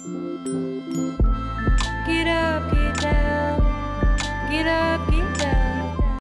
Get up, get down. Get up, get down.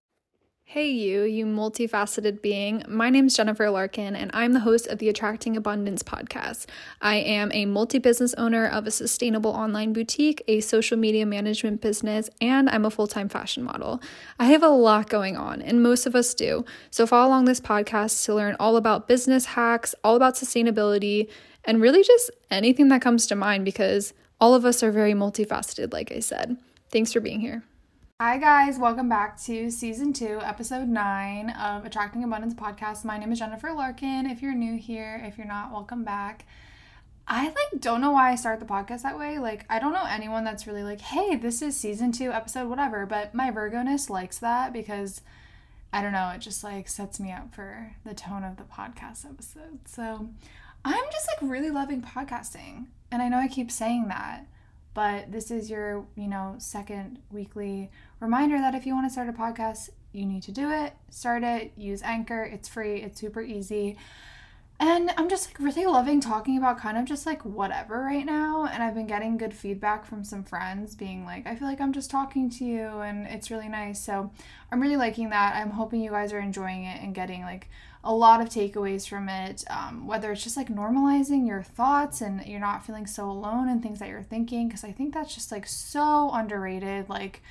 Hey, you, you multifaceted being. My name is Jennifer Larkin, and I'm the host of the Attracting Abundance podcast. I am a multi business owner of a sustainable online boutique, a social media management business, and I'm a full time fashion model. I have a lot going on, and most of us do. So, follow along this podcast to learn all about business hacks, all about sustainability, and really just anything that comes to mind because all of us are very multifaceted, like I said. Thanks for being here. Hi, guys. Welcome back to season two, episode nine of Attracting Abundance podcast. My name is Jennifer Larkin. If you're new here, if you're not, welcome back. I like don't know why I start the podcast that way. Like, I don't know anyone that's really like, hey, this is season two, episode whatever, but my Virgo ness likes that because I don't know, it just like sets me up for the tone of the podcast episode. So I'm just like really loving podcasting. And I know I keep saying that but this is your, you know, second weekly reminder that if you want to start a podcast, you need to do it. Start it, use Anchor. It's free, it's super easy. And I'm just like really loving talking about kind of just like whatever right now. And I've been getting good feedback from some friends being like, I feel like I'm just talking to you and it's really nice. So I'm really liking that. I'm hoping you guys are enjoying it and getting like a lot of takeaways from it. Um, whether it's just like normalizing your thoughts and you're not feeling so alone in things that you're thinking. Cause I think that's just like so underrated. Like,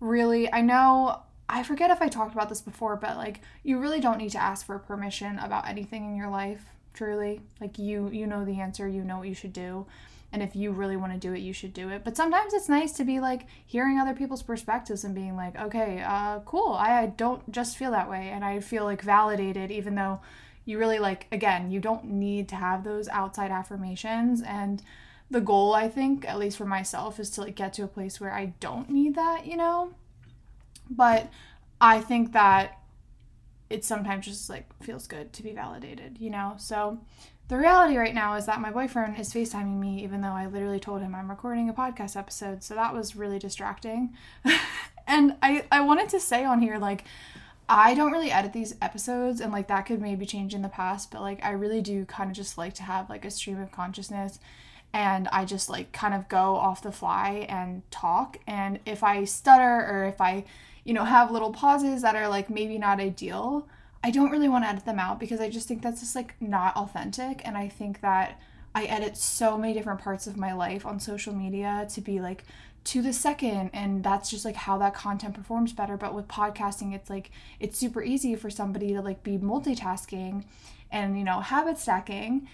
really, I know I forget if I talked about this before, but like you really don't need to ask for permission about anything in your life truly. Like you you know the answer you know what you should do and if you really want to do it you should do it. But sometimes it's nice to be like hearing other people's perspectives and being like okay uh cool i, don't just feel that way and i feel like validated even though you really like again you don't need to have those outside affirmations. And the goal i think at least for myself is to like get to a place where i don't need that you know? But i think that it sometimes just like feels good to be validated, you know? So the reality right now is that my boyfriend is FaceTiming me even though I literally told him I'm recording a podcast episode. So that was really distracting. and I I wanted to say on here like I don't really edit these episodes and like that could maybe change in the past, but like I really do kind of just like to have like a stream of consciousness and I just like kind of go off the fly and talk and if I stutter or if I you know, have little pauses that are like maybe not ideal, I don't really want to edit them out because I just think that's just like not authentic. And I think that I edit so many different parts of my life on social media to be like to the second and that's just like how that content performs better but with podcasting it's like it's super easy for somebody to like be multitasking and you know habit stacking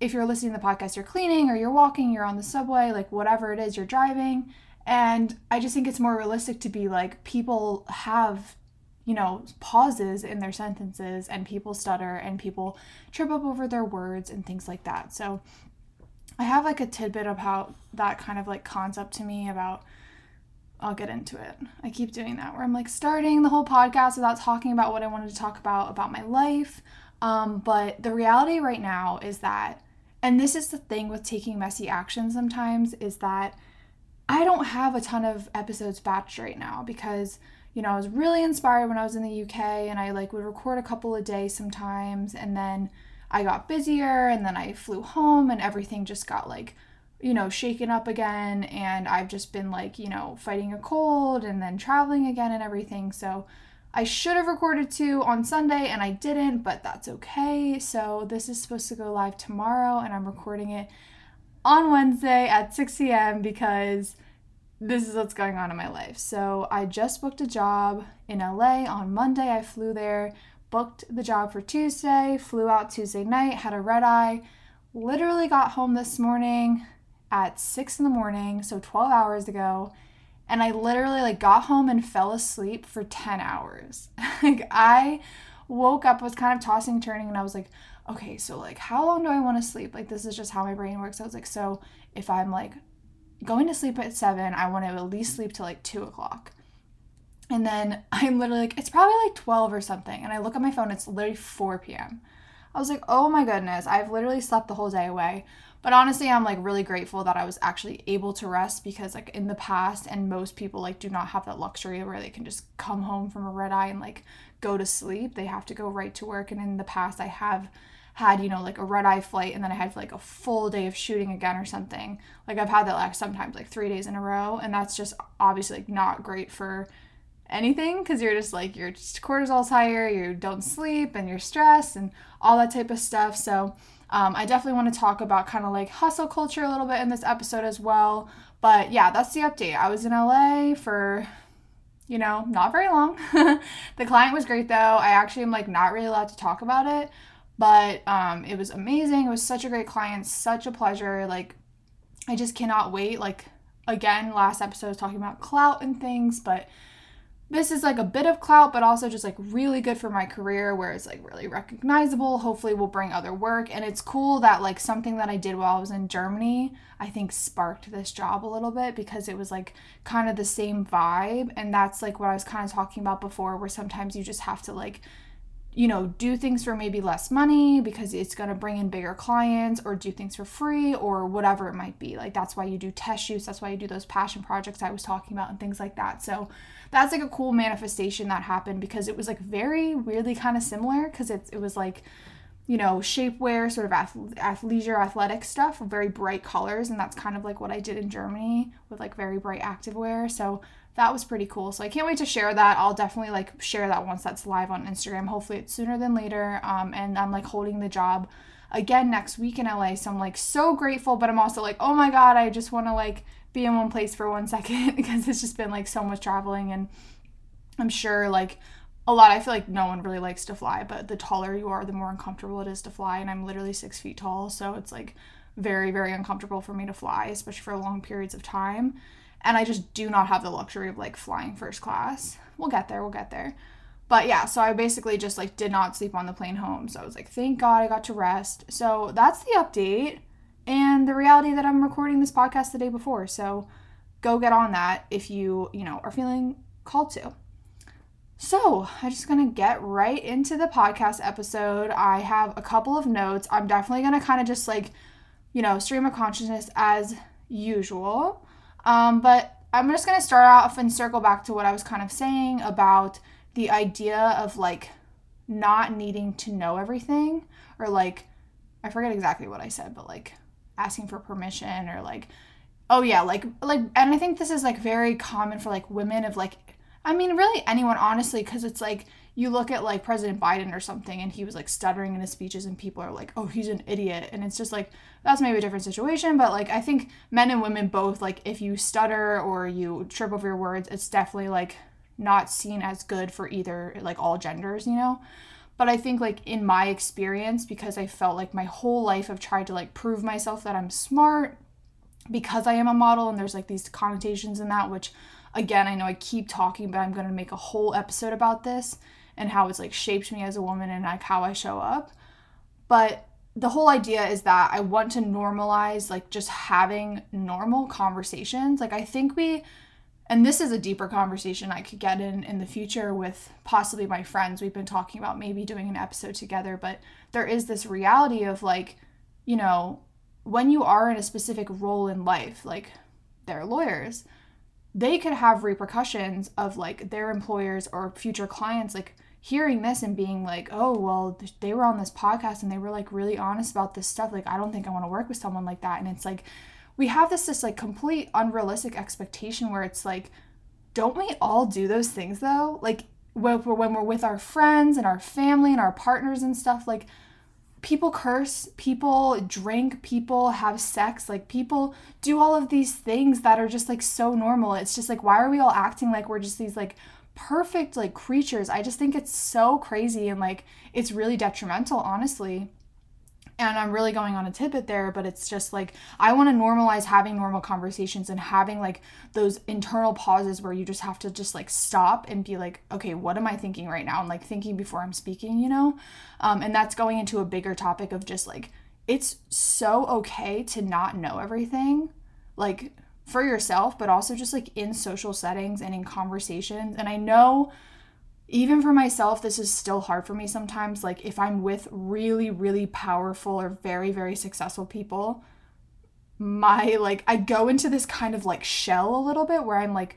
if you're listening to the podcast you're cleaning or you're walking you're on the subway like whatever it is you're driving and I just think it's more realistic to be like people have, you know, pauses in their sentences and people stutter and people trip up over their words and things like that. So I have like a tidbit about that kind of like concept to me about I'll get into it. I keep doing that where I'm like starting the whole podcast without talking about what I wanted to talk about about my life. Um, but the reality right now is that, and this is the thing with taking messy action sometimes, is that I don't have a ton of episodes batched right now because you know I was really inspired when I was in the UK and I like would record a couple a day sometimes and then I got busier and then I flew home and everything just got like you know shaken up again and I've just been like you know fighting a cold and then traveling again and everything. So I should have recorded two on Sunday and I didn't but that's okay. So this is supposed to go live tomorrow and I'm recording it on Wednesday at 6 p.m. because this is what's going on in my life. So I just booked a job in LA on Monday. I flew there, booked the job for Tuesday, flew out Tuesday night, had a red eye, literally got home this morning at 6 in the morning, so 12 hours ago. And I literally like got home and fell asleep for 10 hours. like I woke up, was kind of tossing turning, and I was like, okay, so like how long do I want to sleep? Like this is just how my brain works. I was like, so if I'm like going to sleep at seven, I want to at least sleep till like two o'clock. And then I'm literally like, it's probably like 12 or something. And I look at my phone, it's literally 4 p.m. I was like, oh my goodness, I've literally slept the whole day away. But honestly, I'm like really grateful that I was actually able to rest because like in the past and most people like do not have that luxury where they can just come home from a red eye and like go to sleep. They have to go right to work and in the past I have had, you know, like a red eye flight and then I had like a full day of shooting again or something. Like I've had that like sometimes like three days in a row. And that's just obviously like not great for anything because you're just like your cortisol's higher, you don't sleep and you're stressed and all that type of stuff. So um, I definitely want to talk about kind of like hustle culture a little bit in this episode as well. But yeah, that's the update. I was in LA for you know, not very long. the client was great though. I actually am like not really allowed to talk about it, but um, it was amazing. It was such a great client, such a pleasure. Like, I just cannot wait. Like, again, last episode was talking about clout and things, but this is like a bit of clout, but also just like really good for my career where it's like really recognizable. Hopefully, will bring other work. And it's cool that like something that I did while I was in Germany, I think sparked this job a little bit because it was like kind of the same vibe. And that's like what I was kind of talking about before, where sometimes you just have to like you know, do things for maybe less money because it's going to bring in bigger clients or do things for free or whatever it might be. Like that's why you do test shoots, that's why you do those passion projects I was talking about and things like that. So that's like a cool manifestation that happened because it was like very weirdly kind of similar because it's it was like you know, shapewear, sort of athleisure, athletic stuff, very bright colors, and that's kind of like what I did in Germany with like very bright activewear. So that was pretty cool. So I can't wait to share that. I'll definitely like share that once that's live on Instagram. Hopefully it's sooner than later. Um, and I'm like holding the job again next week in LA. So I'm like so grateful, but I'm also like, oh my God, I just want to like be in one place for one second because it's just been like so much traveling. And I'm sure like a lot, I feel like no one really likes to fly, but the taller you are, the more uncomfortable it is to fly. And I'm literally six feet tall. So it's like very, very uncomfortable for me to fly, especially for long periods of time and I just do not have the luxury of like flying first class. We'll get there, we'll get there. But yeah, so I basically just like did not sleep on the plane home. So I was like, thank God I got to rest. So that's the update and the reality that I'm recording this podcast the day before. So go get on that if you, you know, are feeling called to. So, I'm just going to get right into the podcast episode. I have a couple of notes. I'm definitely going to kind of just like, you know, stream of consciousness as usual. Um, but I'm just going to start off and circle back to what I was kind of saying about the idea of like not needing to know everything or like, I forget exactly what I said, but like asking for permission or like, oh yeah, like, like, and I think this is like very common for like women of like, I mean, really anyone, honestly, because it's like you look at like President Biden or something and he was like stuttering in his speeches and people are like, oh, he's an idiot. And it's just like, that's maybe a different situation. But like, I think men and women both, like, if you stutter or you trip over your words, it's definitely like not seen as good for either, like, all genders, you know? But I think, like, in my experience, because I felt like my whole life I've tried to like prove myself that I'm smart because I am a model and there's like these connotations in that, which again, I know I keep talking, but I'm going to make a whole episode about this and how it's like shaped me as a woman and like how I show up. But the whole idea is that I want to normalize like just having normal conversations. Like I think we and this is a deeper conversation I could get in in the future with possibly my friends. We've been talking about maybe doing an episode together, but there is this reality of like, you know, when you are in a specific role in life, like they're lawyers, they could have repercussions of like their employers or future clients like hearing this and being like, oh, well, they were on this podcast and they were like really honest about this stuff. Like, I don't think I want to work with someone like that. And it's like, we have this, this like complete unrealistic expectation where it's like, don't we all do those things though? Like, when we're, when we're with our friends and our family and our partners and stuff, like, people curse, people drink, people have sex, like people do all of these things that are just like so normal. It's just like why are we all acting like we're just these like perfect like creatures. I just think it's so crazy and like it's really detrimental, honestly. And I'm really going on a tidbit there, but it's just like I want to normalize having normal conversations and having like those internal pauses where you just have to just like stop and be like, okay, what am I thinking right now? And like thinking before I'm speaking, you know? Um, and that's going into a bigger topic of just like, it's so okay to not know everything. Like, for yourself, but also just like in social settings and in conversations. And I know even for myself, this is still hard for me sometimes. Like if I'm with really, really powerful or very, very successful people, my like, I go into this kind of like shell a little bit where I'm like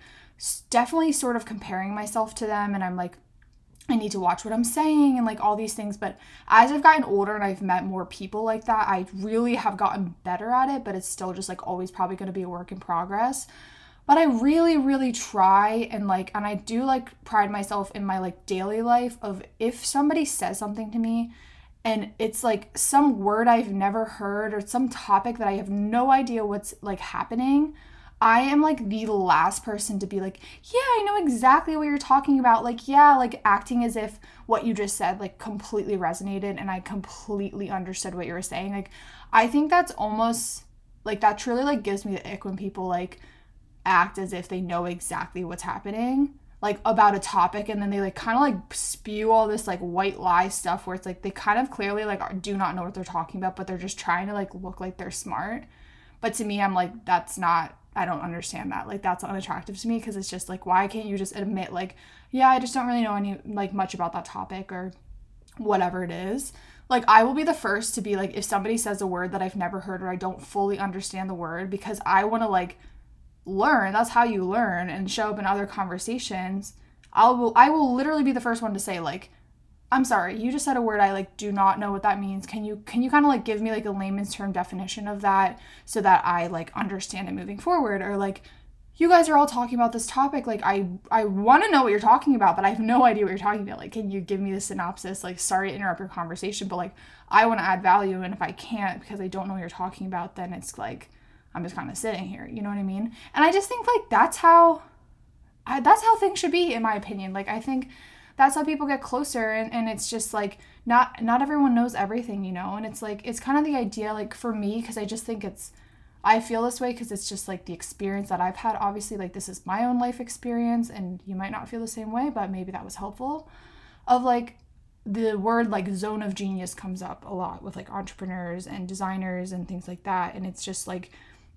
definitely sort of comparing myself to them and I'm like, I need to watch what I'm saying and like all these things. But as I've gotten older and I've met more people like that, I really have gotten better at it, but it's still just like always probably going to be a work in progress. But I really, really try and like, and I do like pride myself in my like daily life of if somebody says something to me and it's like some word I've never heard or some topic that I have no idea what's like happening I am like the last person to be like, yeah, I know exactly what you're talking about. Like, yeah, like acting as if what you just said like completely resonated and I completely understood what you were saying. Like, I think that's almost like that truly like gives me the ick when people like act as if they know exactly what's happening like about a topic and then they like kind of like spew all this like white lie stuff where it's like they kind of clearly like do not know what they're talking about but they're just trying to like look like they're smart but to me i'm like that's not I don't understand that. Like that's unattractive to me because it's just like why can't you just admit like yeah, I just don't really know any like much about that topic or whatever it is. Like I will be the first to be like if somebody says a word that I've never heard or I don't fully understand the word because I want to like learn. That's how you learn and show up in other conversations. I will I will literally be the first one to say like I'm sorry, you just said a word I like do not know what that means. Can you can you kind of like give me like a layman's term definition of that so that I like understand it moving forward or like you guys are all talking about this topic like I I want to know what you're talking about but I have no idea what you're talking about. Like can you give me the synopsis? Like sorry to interrupt your conversation but like I want to add value and if I can't because I don't know what you're talking about then it's like I'm just kind of sitting here, you know what I mean? And I just think like that's how I, that's how things should be in my opinion. Like I think that's how people get closer and, and it's just like not not everyone knows everything you know? And it's like it's kind of the idea like for me because i just think it's i feel this way because it's just like the experience that i've had. Obviously like this is my own life experience and you might not feel the same way but maybe that was helpful. Of like the word like zone of genius comes up a lot with like entrepreneurs and designers and things like that and it's just like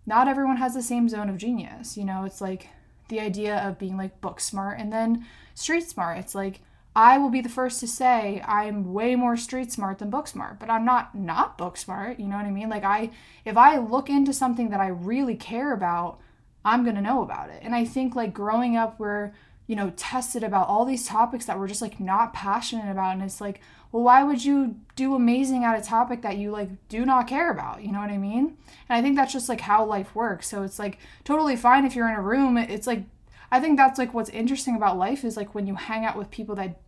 not everyone has the same zone of genius you know? It's like the idea of being like book smart and then street smart. It's like I will be the first to say I'm way more street smart than book smart, but I'm not not book smart, you know what I mean? Like I if I look into something that I really care about, I'm going to know about it. And I think like growing up we're, you know, tested about all these topics that we're just like not passionate about and it's like, well, why would you do amazing at a topic that you like do not care about? You know what I mean? And I think that's just like how life works. So it's like totally fine if you're in a room, it's like I think that's like what's interesting about life is like when you hang out with people that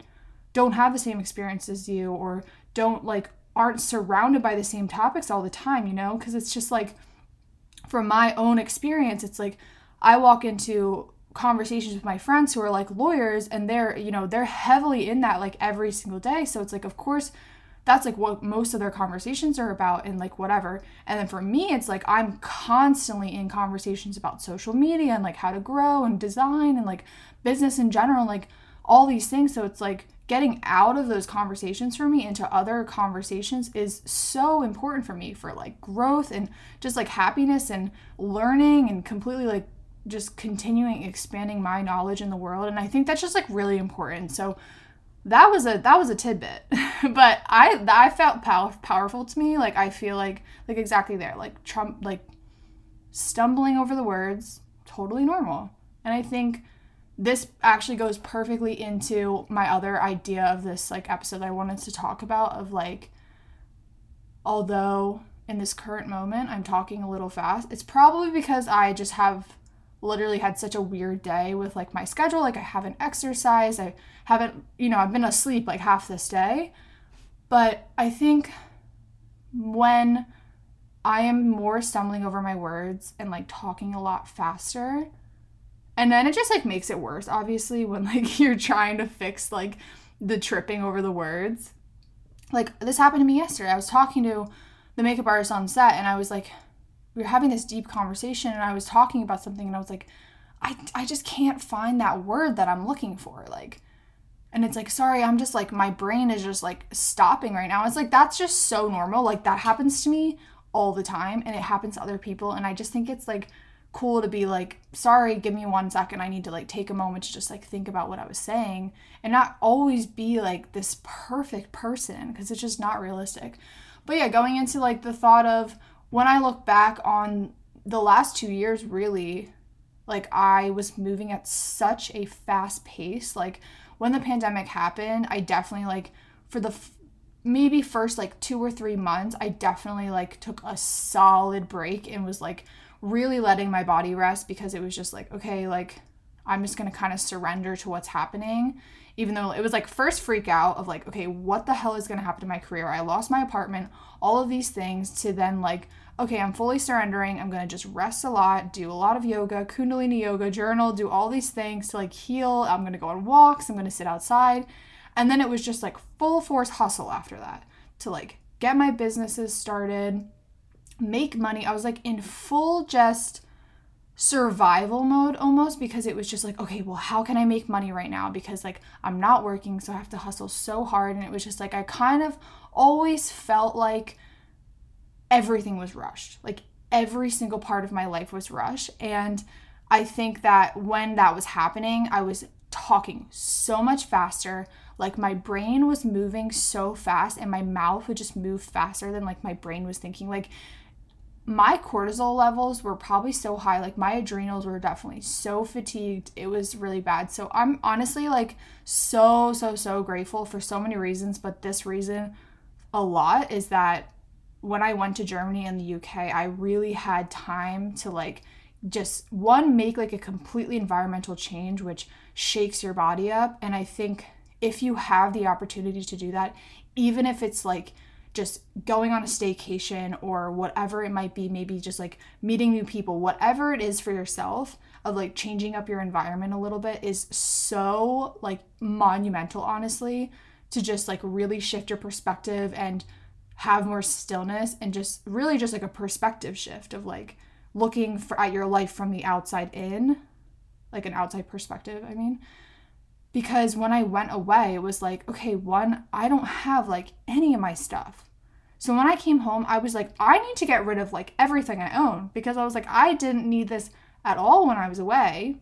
don't have the same experience as you or don't like aren't surrounded by the same topics all the time, you know? Because it's just like from my own experience, it's like I walk into conversations with my friends who are like lawyers and they're, you know, they're heavily in that like every single day. So it's like, of course, that's like what most of their conversations are about and like whatever. And then for me, it's like I'm constantly in conversations about social media and like how to grow and design and like business in general, like all these things. So it's like getting out of those conversations for me into other conversations is so important for me for like growth and just like happiness and learning and completely like just continuing expanding my knowledge in the world and i think that's just like really important so that was a that was a tidbit. But i i felt pow- powerful to me. Like i feel like like exactly there like trump like stumbling over the words totally normal. And i think this actually goes perfectly into my other idea of this like episode i wanted to talk about of like although in this current moment i'm talking a little fast it's probably because i just have literally had such a weird day with like my schedule. Like I haven't exercised. I haven't, you know, I've been asleep like half this day. But I think when I am more stumbling over my words and like talking a lot faster, and then it just like makes it worse, obviously, when like you're trying to fix like the tripping over the words. Like this happened to me yesterday. I was talking to the makeup artist on set and I was like, we were having this deep conversation and I was talking about something and I was like, I, I just can't find that word that I'm looking for. Like, and it's like, sorry, I'm just like, my brain is just like stopping right now. It's like, that's just so normal. Like, that happens to me all the time and it happens to other people. And I just think it's like cool to be like, sorry, give me one second. I need to like take a moment to just like think about what I was saying and not always be like this perfect person because it's just not realistic. But yeah, going into like the thought of, when I look back on the last two years, really, like I was moving at such a fast pace. Like when the pandemic happened, I definitely like for the f- maybe first like 2 or 3 months, I definitely like took a solid break and was like really letting my body rest because it was just like okay, like I'm just to kind of surrender to what's happening even though it was like first freak out of like okay what the hell is going to happen to my career? I lost my apartment all of these things to then like okay i'm fully surrendering. I'm going to just rest a lot do a lot of yoga kundalini yoga journal do all these things to like heal. I'm going to go on walks. I'm going to sit outside. And then it was just like full force hustle after that to like get my businesses started make money. I was like in full just survival mode almost because it was just like okay well how can i make money right now? Because like i'm not working so i have to hustle so hard. And it was just like i kind of always felt like everything was rushed. Like every single part of my life was rushed. And i think that when that was happening i was talking so much faster. Like my brain was moving so fast and my mouth would just move faster than like my brain was thinking. Like my cortisol levels were probably so high like my adrenals were definitely so fatigued. It was really bad. So i'm honestly like so so so grateful for so many reasons but this reason a lot is that when i went to germany and the uk i really had time to like just one make like a completely environmental change which shakes your body up. And i think if you have the opportunity to do that even if it's like just going on a staycation or whatever it might be, maybe just like meeting new people, whatever it is for yourself of like changing up your environment a little bit is so like monumental, honestly, to just like really shift your perspective and have more stillness and just really just like a perspective shift of like looking for, at your life from the outside in, like an outside perspective, I mean because when I went away, it was like, okay, one, I don't have like any of my stuff. So when I came home, I was like, I need to get rid of like everything I own because I was like, I didn't need this at all when I was away.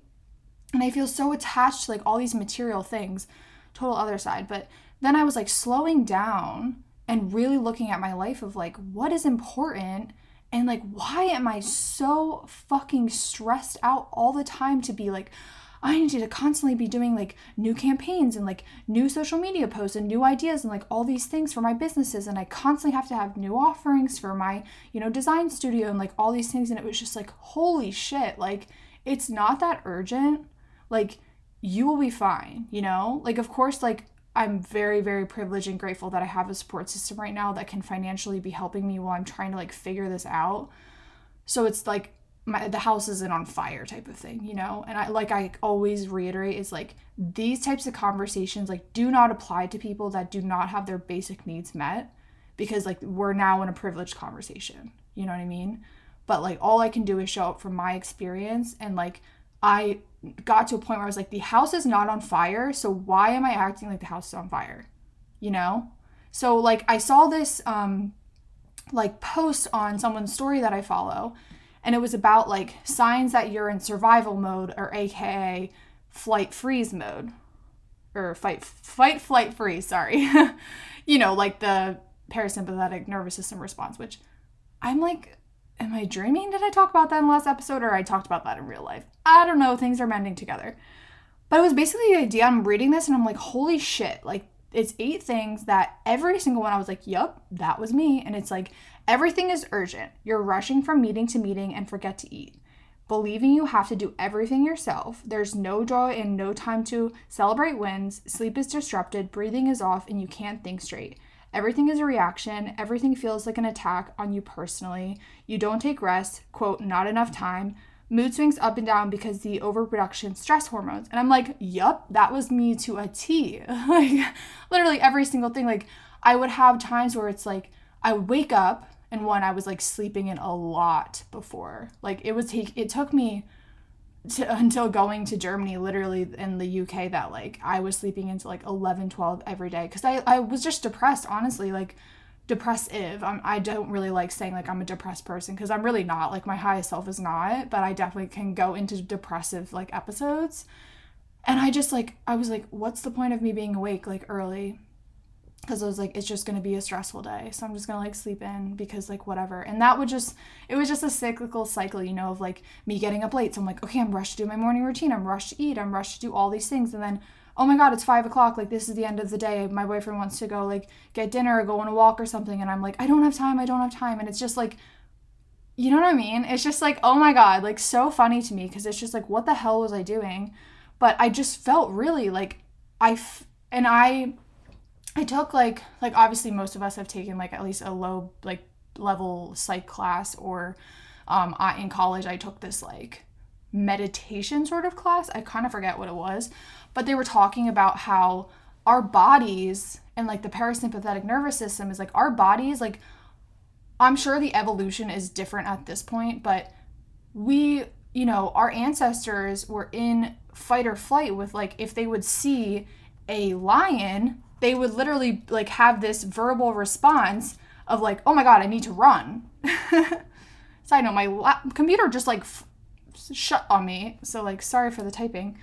And I feel so attached to like all these material things, total other side. But then I was like slowing down and really looking at my life of like, what is important and like, why am I so fucking stressed out all the time to be like, I need to constantly be doing like new campaigns and like new social media posts and new ideas and like all these things for my businesses and I constantly have to have new offerings for my, you know, design studio and like all these things and it was just like holy shit, like it's not that urgent. Like you will be fine, you know? Like of course like I'm very, very privileged and grateful that I have a support system right now that can financially be helping me while I'm trying to like figure this out. So it's like my the house isn't on fire type of thing, you know? And I like I always reiterate is like these types of conversations like do not apply to people that do not have their basic needs met because like we're now in a privileged conversation. You know what I mean? But like all I can do is show up from my experience and like I got to a point where I was like the house is not on fire, so why am I acting like the house is on fire? You know? So like I saw this um like post on someone's story that I follow and it was about like signs that you're in survival mode or aka flight freeze mode. Or fight fight flight freeze sorry. You know like the parasympathetic nervous system response which i'm like am i dreaming? Did i talk about that in the last episode or i talked about that in real life? I don't know. Things are mending together. But it was basically the idea i'm reading this and i'm like holy shit. Like it's eight things that every single one I was like, "Yup, that was me." And it's like everything is urgent. You're rushing from meeting to meeting and forget to eat. Believing you have to do everything yourself. There's no joy and no time to celebrate wins. Sleep is disrupted, breathing is off, and you can't think straight. Everything is a reaction. Everything feels like an attack on you personally. You don't take rest, quote, not enough time mood swings up and down because the overproduction stress hormones. And I'm like, yup, that was me to a T. like literally every single thing. Like I would have times where it's like I wake up and one I was like sleeping in a lot before. Like it was take it took me to, until going to Germany literally in the UK that like I was sleeping into like 11 12 every day cuz I I was just depressed honestly like depressive. I'm, I don't really like saying like I'm a depressed person because I'm really not. Like my highest self is not, but I definitely can go into depressive like episodes. And I just like I was like, what's the point of me being awake like early? Because I was like, it's just gonna be a stressful day. So I'm just gonna like sleep in because like whatever. And that would just it was just a cyclical cycle, you know, of like me getting up late. So I'm like, okay, I'm rushed to do my morning routine, I'm rushed to eat, I'm rushed to do all these things. And then, oh my god, it's five o'clock, like this is the end of the day. My boyfriend wants to go like get dinner or go on a walk or something, and I'm like, I don't have time, I don't have time. And it's just like you know what I mean? It's just like, oh my god, like so funny to me because it's just like, what the hell was I doing? But I just felt really like I f- and I I took like like obviously most of us have taken like at least a low like level psych class or um I, in college I took this like meditation sort of class. I kind of forget what it was, but they were talking about how our bodies and like the parasympathetic nervous system is like our bodies like I'm sure the evolution is different at this point, but we, you know, our ancestors were in fight or flight with like if they would see a lion they would literally like have this verbal response of like, "Oh my god, I need to run." Side note: My la- computer just like f- shut on me, so like sorry for the typing.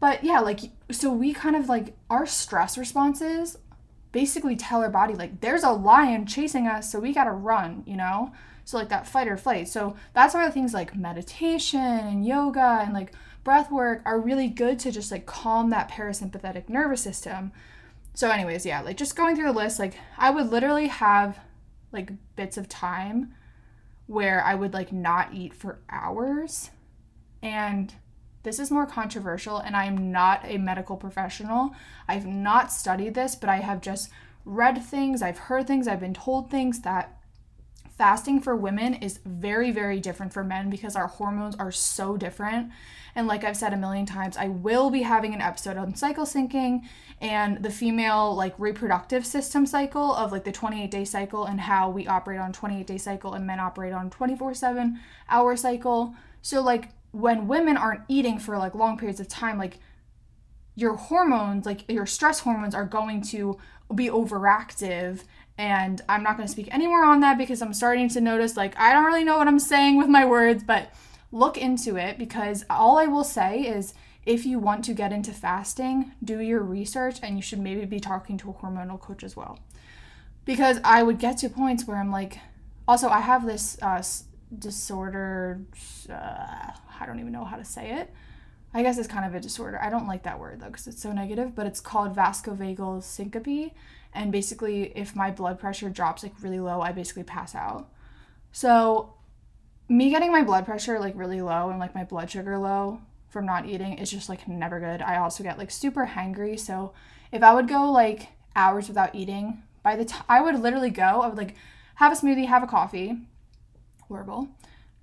But yeah, like so we kind of like our stress responses basically tell our body like there's a lion chasing us, so we gotta run, you know. So like that fight or flight. So that's why things like meditation and yoga and like breath work are really good to just like calm that parasympathetic nervous system so anyways yeah like just going through the list like i would literally have like bits of time where i would like not eat for hours. And this is more controversial and i am not a medical professional. I've not studied this but i have just read things i've heard things i've been told things that fasting for women is very very different for men because our hormones are so different and like I've said a million times, I will be having an episode on cycle syncing and the female like reproductive system cycle of like the 28 day cycle and how we operate on 28 day cycle and men operate on 24/7 hour cycle. So like when women aren't eating for like long periods of time like your hormones, like your stress hormones are going to be overactive and I'm not going to speak any more on that because I'm starting to notice like I don't really know what I'm saying with my words, but look into it because all I will say is if you want to get into fasting, do your research and you should maybe be talking to a hormonal coach as well. Because I would get to points where I'm like, also, I have this uh, disorder, uh, I don't even know how to say it. I guess it's kind of a disorder. I don't like that word though because it's so negative, but it's called vasovagal syncope. And basically, if my blood pressure drops like really low, I basically pass out. So me getting my blood pressure like really low and like my blood sugar low from not eating is just like never good. I also get like super hangry. So if I would go like hours without eating, by the time I would literally go, I would like have a smoothie, have a coffee, horrible,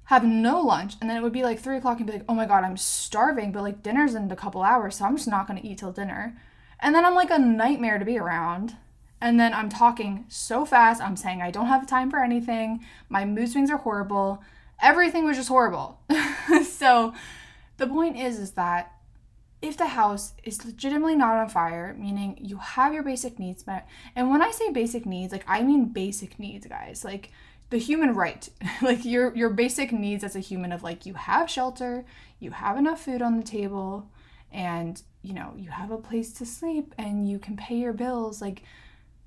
have no lunch, and then it would be like three o'clock and be like, oh my god, I'm starving, but like dinner's in a couple hours, so I'm just not gonna eat till dinner. And then I'm like a nightmare to be around. And then I'm talking so fast, I'm saying I don't have time for anything, my mood swings are horrible everything was just horrible. so the point is is that if the house is legitimately not on fire, meaning you have your basic needs met, and when I say basic needs, like I mean basic needs, guys, like the human right, like your your basic needs as a human of like you have shelter, you have enough food on the table, and you know, you have a place to sleep and you can pay your bills, like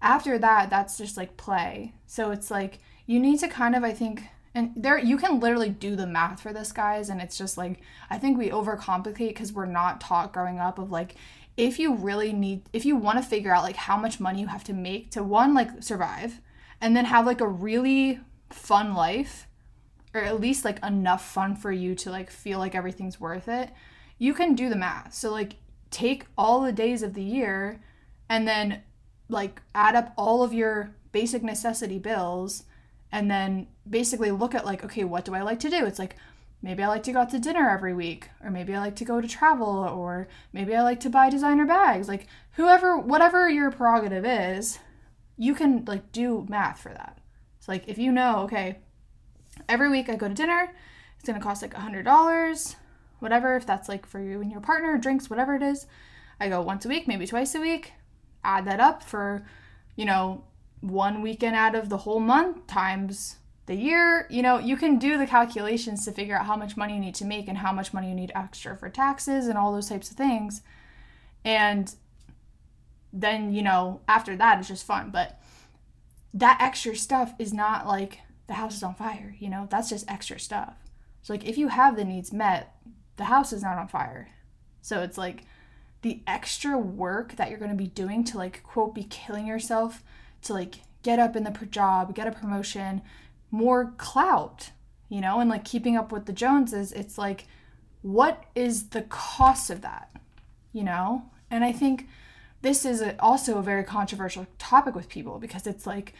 after that that's just like play. So it's like you need to kind of I think and there you can literally do the math for this guys and it's just like I think we overcomplicate because we're not taught growing up of like if you really need if you want to figure out like how much money you have to make to one like survive and then have like a really fun life or at least like enough fun for you to like feel like everything's worth it you can do the math so like take all the days of the year and then like add up all of your basic necessity bills and then basically look at like okay what do i like to do? It's like maybe i like to go out to dinner every week or maybe i like to go to travel or maybe i like to buy designer bags. Like whoever whatever your prerogative is you can like do math for that. It's like if you know okay every week i go to dinner it's going to cost like a hundred dollars whatever if that's like for you and your partner drinks whatever it is i go once a week maybe twice a week add that up for you know one weekend out of the whole month times the year, you know, you can do the calculations to figure out how much money you need to make and how much money you need extra for taxes and all those types of things. And then, you know, after that it's just fun. But that extra stuff is not like the house is on fire, you know? That's just extra stuff. So like if you have the needs met, the house is not on fire. So it's like the extra work that you're going to be doing to like quote be killing yourself to like get up in the job, get a promotion, more clout, you know, and like keeping up with the Joneses, it's like what is the cost of that? You know? And I think this is a, also a very controversial topic with people because it's like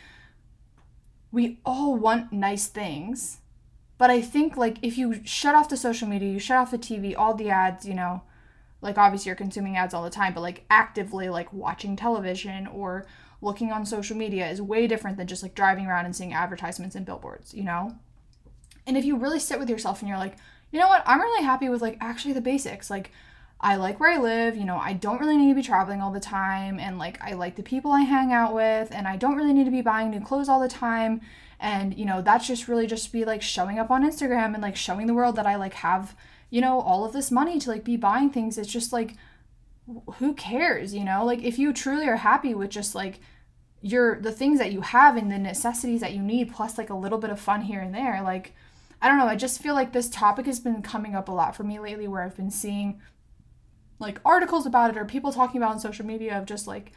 we all want nice things. But I think like if you shut off the social media, you shut off the TV, all the ads, you know, like obviously you're consuming ads all the time, but like actively like watching television or looking on social media is way different than just like driving around and seeing advertisements and billboards, you know? And if you really sit with yourself and you're like, you know what, I'm really happy with like actually the basics. Like I like where I live, you know, I don't really need to be traveling all the time and like I like the people I hang out with and I don't really need to be buying new clothes all the time. And you know, that's just really just be like showing up on Instagram and like showing the world that I like have you know, all of this money to like be buying things. It's just like, who cares, you know? Like, if you truly are happy with just like your, the things that you have and the necessities that you need, plus like a little bit of fun here and there, like, I don't know. I just feel like this topic has been coming up a lot for me lately where I've been seeing like articles about it or people talking about on social media of just like,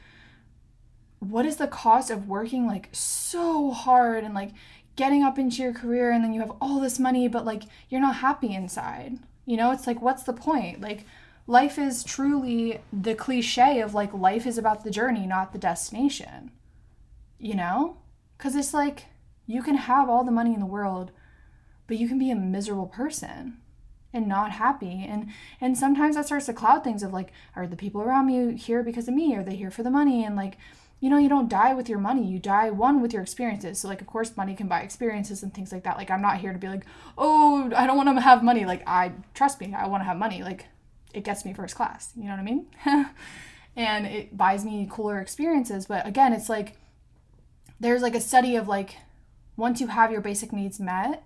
what is the cost of working like so hard and like getting up into your career and then you have all this money but like you're not happy inside you know, it's like, what's the point? Like, life is truly the cliche of like, life is about the journey, not the destination. You know? Because it's like, you can have all the money in the world, but you can be a miserable person and not happy and and sometimes that starts to cloud things of like are the people around me here because of me are they here for the money and like you know, you don't die with your money. You die one with your experiences. So like of course money can buy experiences and things like that. Like I'm not here to be like, "Oh, I don't want to have money." Like I trust me, I want to have money. Like it gets me first class. You know what I mean? and it buys me cooler experiences, but again, it's like there's like a study of like once you have your basic needs met,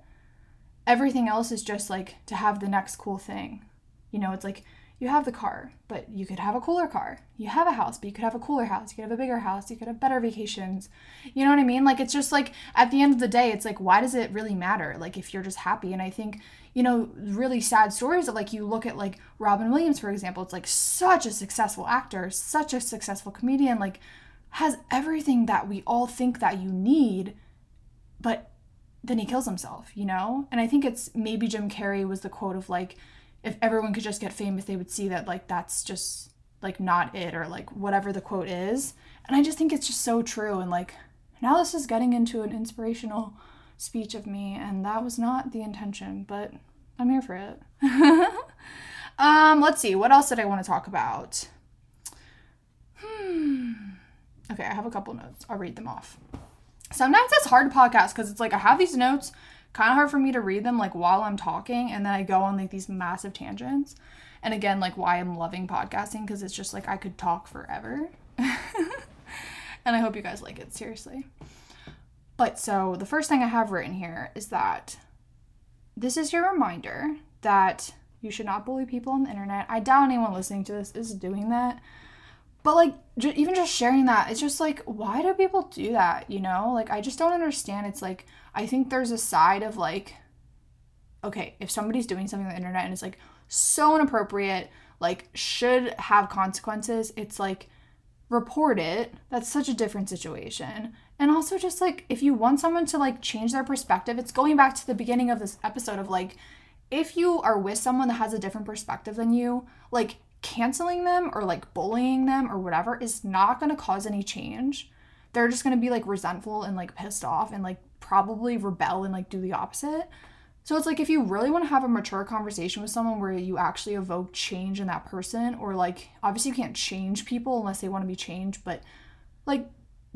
everything else is just like to have the next cool thing. You know, it's like you have the car, but you could have a cooler car. You have a house, but you could have a cooler house. You could have a bigger house. You could have better vacations. You know what I mean? Like, it's just like at the end of the day, it's like, why does it really matter? Like, if you're just happy. And I think, you know, really sad stories that, like, you look at, like, Robin Williams, for example, it's like such a successful actor, such a successful comedian, like, has everything that we all think that you need, but then he kills himself, you know? And I think it's maybe Jim Carrey was the quote of, like, if everyone could just get famous, they would see that like that's just like not it or like whatever the quote is. And I just think it's just so true. And like now this is getting into an inspirational speech of me, and that was not the intention, but I'm here for it. um, let's see, what else did I want to talk about? Hmm. Okay, I have a couple notes. I'll read them off. Sometimes it's hard to podcast because it's like I have these notes kind of hard for me to read them like while I'm talking and then I go on like these massive tangents. And again, like why I'm loving podcasting because it's just like I could talk forever. and I hope you guys like it, seriously. But so the first thing I have written here is that this is your reminder that you should not bully people on the internet. I doubt anyone listening to this is doing that. But like j- even just sharing that, it's just like why do people do that, you know? Like I just don't understand. It's like I think there's a side of like, okay, if somebody's doing something on the internet and it's like so inappropriate, like should have consequences, it's like report it. That's such a different situation. And also just like if you want someone to like change their perspective, it's going back to the beginning of this episode of like if you are with someone that has a different perspective than you, like canceling them or like bullying them or whatever is not going to cause any change. They're just going to be like resentful and like pissed off and like probably rebel and like do the opposite. So it's like if you really want to have a mature conversation with someone where you actually evoke change in that person, or like obviously you can't change people unless they want to be changed, but like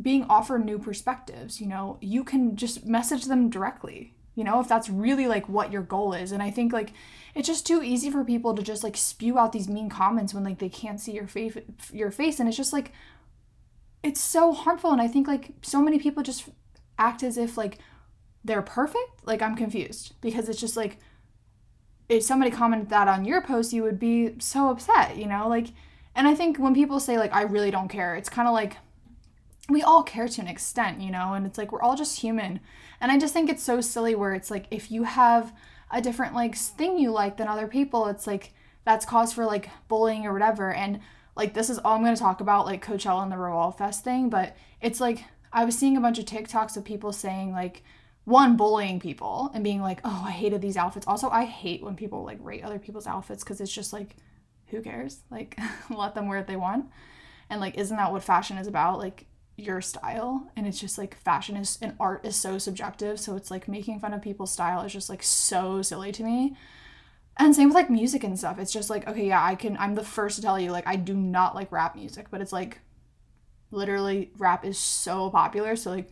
being offered new perspectives, you know, you can just message them directly, you know, if that's really like what your goal is. And I think like it's just too easy for people to just like spew out these mean comments when like they can't see your face your face and it's just like it's so harmful and I think like so many people just act as if like they're perfect, like I'm confused because it's just like if somebody commented that on your post, you would be so upset, you know? Like And I think when people say like I really don't care, it's kind of like we all care to an extent, you know, and it's like we're all just human. And I just think it's so silly where it's like if you have a different like thing you like than other people, it's like that's cause for like bullying or whatever. And like this is all I'm gonna talk about, like Coachella and the Revolve Fest thing, but it's like I was seeing a bunch of TikToks of people saying like one bullying people and being like, "Oh, I hated these outfits." Also, I hate when people like rate other people's outfits because it's just like, who cares? Like, let them wear what they want. And like, isn't that what fashion is about? Like your style. And it's just like fashion is and art is so subjective. So it's like making fun of people's style is just like so silly to me. And same with like music and stuff. It's just like, okay, yeah, I can I'm the first to tell you, like, I do not like rap music, but it's like literally rap is so popular. So like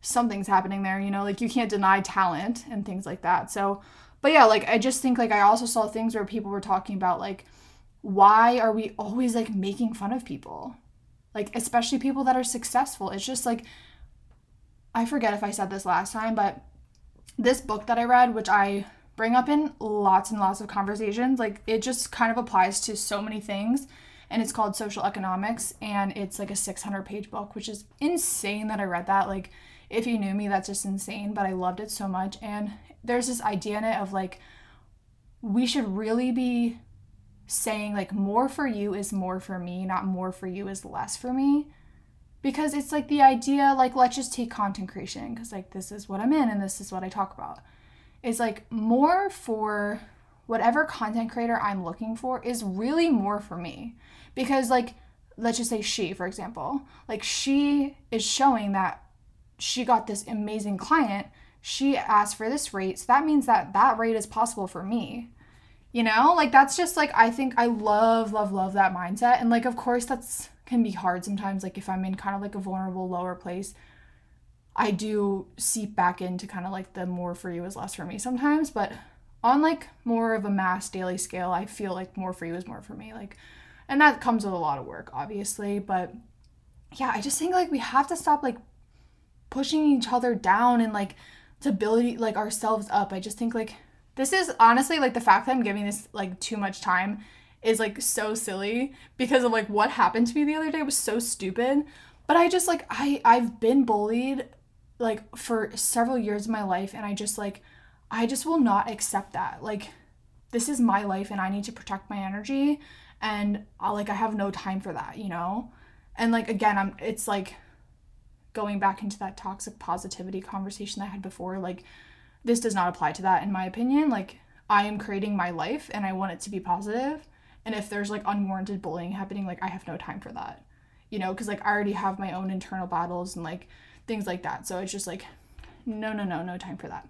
something's happening there, you know, like you can't deny talent and things like that. So, but yeah, like I just think like I also saw things where people were talking about like why are we always like making fun of people? Like especially people that are successful. It's just like I forget if I said this last time, but this book that I read, which I bring up in lots and lots of conversations, like it just kind of applies to so many things and it's called Social Economics and it's like a 600 page book, which is insane that I read that. Like if you knew me, that's just insane, but I loved it so much. And there's this idea in it of like, we should really be saying like more for you is more for me, not more for you is less for me. Because it's like the idea, like, let's just take content creation, because like this is what I'm in and this is what I talk about. Is like more for whatever content creator I'm looking for is really more for me. Because, like, let's just say she, for example, like, she is showing that she got this amazing client. She asked for this rate. So that means that that rate is possible for me. You know, like that's just like I think I love, love, love that mindset. And like, of course, that's can be hard sometimes. Like, if I'm in kind of like a vulnerable, lower place, I do seep back into kind of like the more for you is less for me sometimes. But on like more of a mass daily scale, I feel like more for you is more for me. Like, and that comes with a lot of work, obviously. But yeah, I just think like we have to stop like pushing each other down and like to build like ourselves up. I just think like this is honestly like the fact that I'm giving this like too much time is like so silly because of like what happened to me the other day was so stupid. But I just like I I've been bullied like for several years of my life and I just like I just will not accept that. Like this is my life and I need to protect my energy and I, like I have no time for that, you know? And like again, I'm it's like going back into that toxic positivity conversation that I had before, like this does not apply to that in my opinion. Like I am creating my life and I want it to be positive. And if there's like unwarranted bullying happening, like I have no time for that. You know, because like I already have my own internal battles and like things like that. So it's just like, no, no, no, no time for that.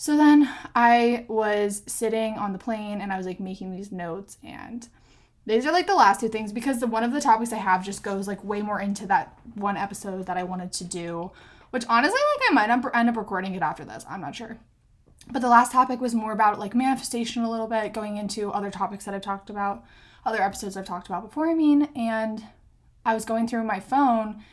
So then I was sitting on the plane and I was like making these notes and these are like the last two things because the one of the topics I have just goes like way more into that one episode that I wanted to do, which honestly like I might end up recording it after this. I'm not sure. But the last topic was more about like manifestation a little bit, going into other topics that I've talked about, other episodes I've talked about before, I mean, and I was going through my phone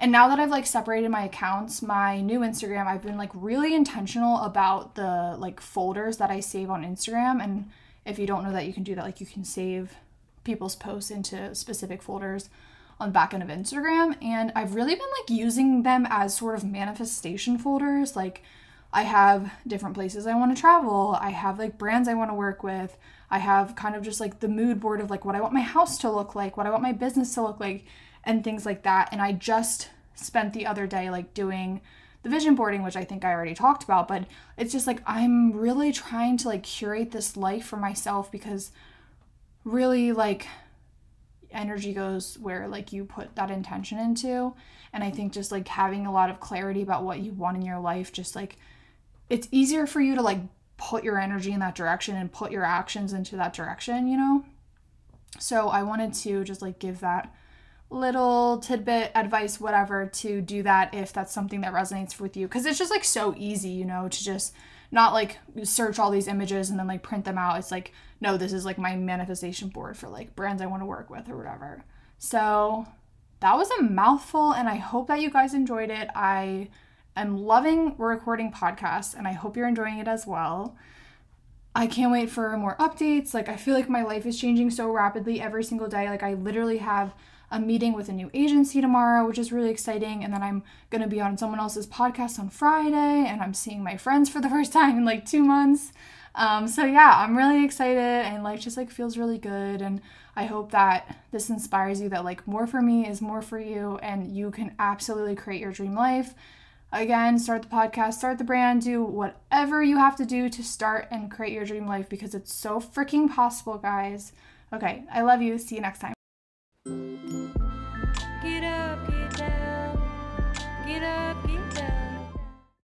and now that I've like separated my accounts, my new Instagram, I've been like really intentional about the like folders that I save on Instagram. And if you don't know that you can do that. Like you can save people's posts into specific folders on the back end of Instagram. And I've really been like using them as sort of manifestation folders. Like I have different places I want to travel, I have like brands I want to work with, I have kind of just like the mood board of like what I want my house to look like, what I want my business to look like, and things like that. And I just spent the other day like doing the vision boarding which i think i already talked about but it's just like i'm really trying to like curate this life for myself because really like energy goes where like you put that intention into and i think just like having a lot of clarity about what you want in your life just like it's easier for you to like put your energy in that direction and put your actions into that direction you know so i wanted to just like give that little tidbit advice whatever to do that if that's something that resonates with you. Because it's just like so easy you know to just not like search all these images and then like print them out. It's like no this is like my manifestation board for like brands i want to work with or whatever. So that was a mouthful and i hope that you guys enjoyed it. I am loving recording podcasts and i hope you're enjoying it as well. I can't wait for more updates. Like, I feel like my life is changing so rapidly every single day. Like, I literally have a meeting with a new agency tomorrow, which is really exciting. And then I'm going to be on someone else's podcast on Friday, and I'm seeing my friends for the first time in like two months. Um, so, yeah, I'm really excited, and life just like feels really good. And I hope that this inspires you that like more for me is more for you, and you can absolutely create your dream life. Again, start the podcast, start the brand, do whatever you have to do to start and create your dream life because it's so freaking possible, guys. Okay, I love you. See you next time. Get